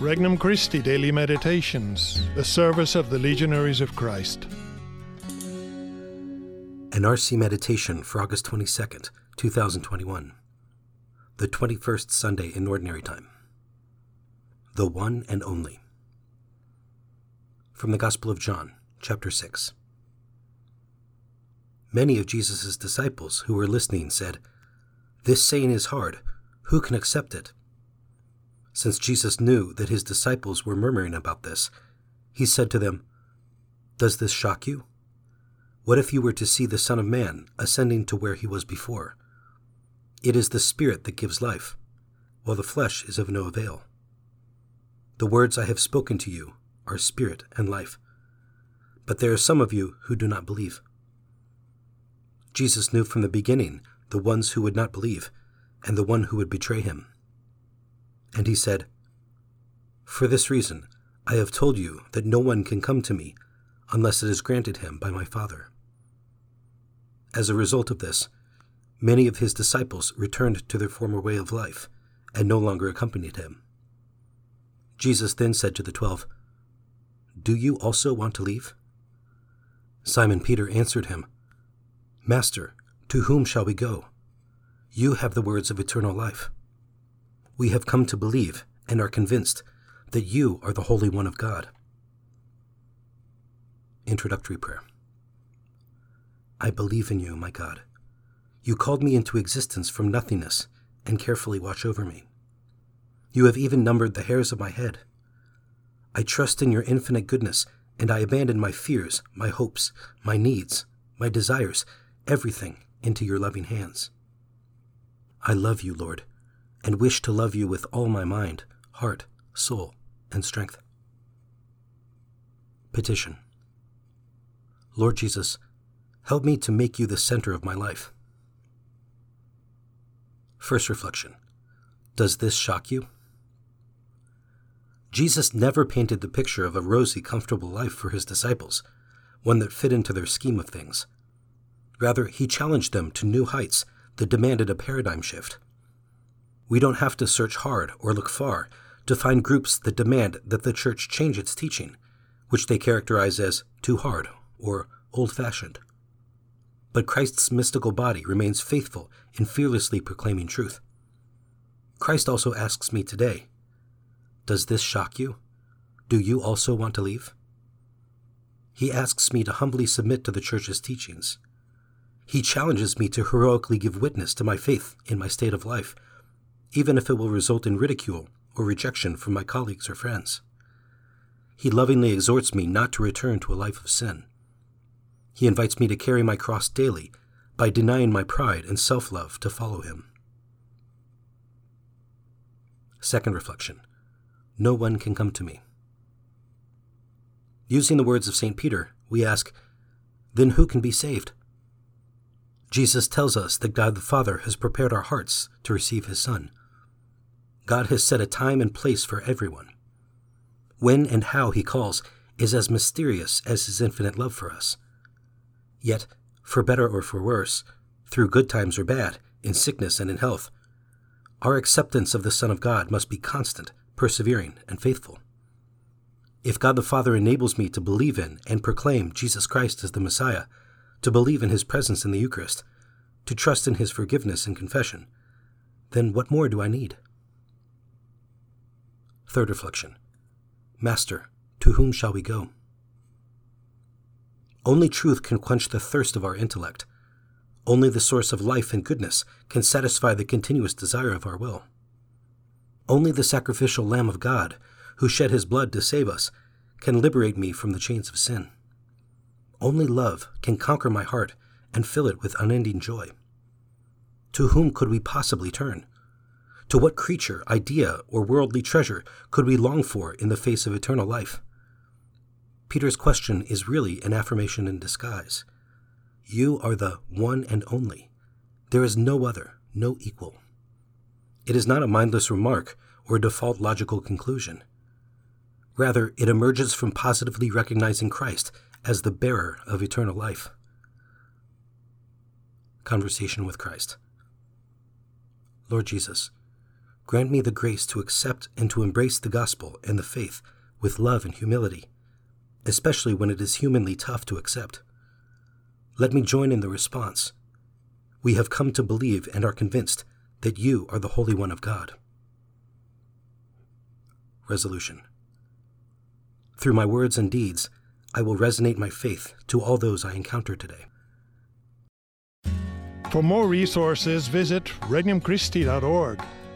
Regnum Christi Daily Meditations, the service of the Legionaries of Christ. An RC Meditation for August 22nd, 2021. The 21st Sunday in Ordinary Time. The One and Only. From the Gospel of John, chapter 6. Many of Jesus' disciples who were listening said, This saying is hard. Who can accept it? Since Jesus knew that his disciples were murmuring about this, he said to them, Does this shock you? What if you were to see the Son of Man ascending to where he was before? It is the Spirit that gives life, while the flesh is of no avail. The words I have spoken to you are spirit and life, but there are some of you who do not believe. Jesus knew from the beginning the ones who would not believe and the one who would betray him. And he said, For this reason I have told you that no one can come to me unless it is granted him by my Father. As a result of this, many of his disciples returned to their former way of life and no longer accompanied him. Jesus then said to the twelve, Do you also want to leave? Simon Peter answered him, Master, to whom shall we go? You have the words of eternal life we have come to believe and are convinced that you are the Holy One of God. Introductory Prayer I believe in you, my God. You called me into existence from nothingness and carefully watch over me. You have even numbered the hairs of my head. I trust in your infinite goodness, and I abandon my fears, my hopes, my needs, my desires, everything into your loving hands. I love you, Lord and wish to love you with all my mind, heart, soul, and strength. Petition Lord Jesus, help me to make you the center of my life. First reflection Does this shock you? Jesus never painted the picture of a rosy, comfortable life for his disciples, one that fit into their scheme of things. Rather, he challenged them to new heights that demanded a paradigm shift. We don't have to search hard or look far to find groups that demand that the church change its teaching, which they characterize as too hard or old fashioned. But Christ's mystical body remains faithful in fearlessly proclaiming truth. Christ also asks me today Does this shock you? Do you also want to leave? He asks me to humbly submit to the church's teachings. He challenges me to heroically give witness to my faith in my state of life even if it will result in ridicule or rejection from my colleagues or friends. He lovingly exhorts me not to return to a life of sin. He invites me to carry my cross daily by denying my pride and self love to follow him. Second reflection No one can come to me. Using the words of St. Peter, we ask, Then who can be saved? Jesus tells us that God the Father has prepared our hearts to receive his Son. God has set a time and place for everyone. When and how he calls is as mysterious as his infinite love for us. Yet, for better or for worse, through good times or bad, in sickness and in health, our acceptance of the Son of God must be constant, persevering, and faithful. If God the Father enables me to believe in and proclaim Jesus Christ as the Messiah, to believe in his presence in the Eucharist, to trust in his forgiveness and confession, then what more do I need? Third reflection Master, to whom shall we go? Only truth can quench the thirst of our intellect. Only the source of life and goodness can satisfy the continuous desire of our will. Only the sacrificial Lamb of God, who shed his blood to save us, can liberate me from the chains of sin. Only love can conquer my heart and fill it with unending joy. To whom could we possibly turn? To what creature, idea, or worldly treasure could we long for in the face of eternal life? Peter's question is really an affirmation in disguise. You are the one and only. There is no other, no equal. It is not a mindless remark or a default logical conclusion. Rather, it emerges from positively recognizing Christ as the bearer of eternal life. Conversation with Christ. Lord Jesus, grant me the grace to accept and to embrace the gospel and the faith with love and humility, especially when it is humanly tough to accept. Let me join in the response. We have come to believe and are convinced that you are the Holy One of God. Resolution Through my words and deeds, I will resonate my faith to all those I encounter today. For more resources, visit regnumchristi.org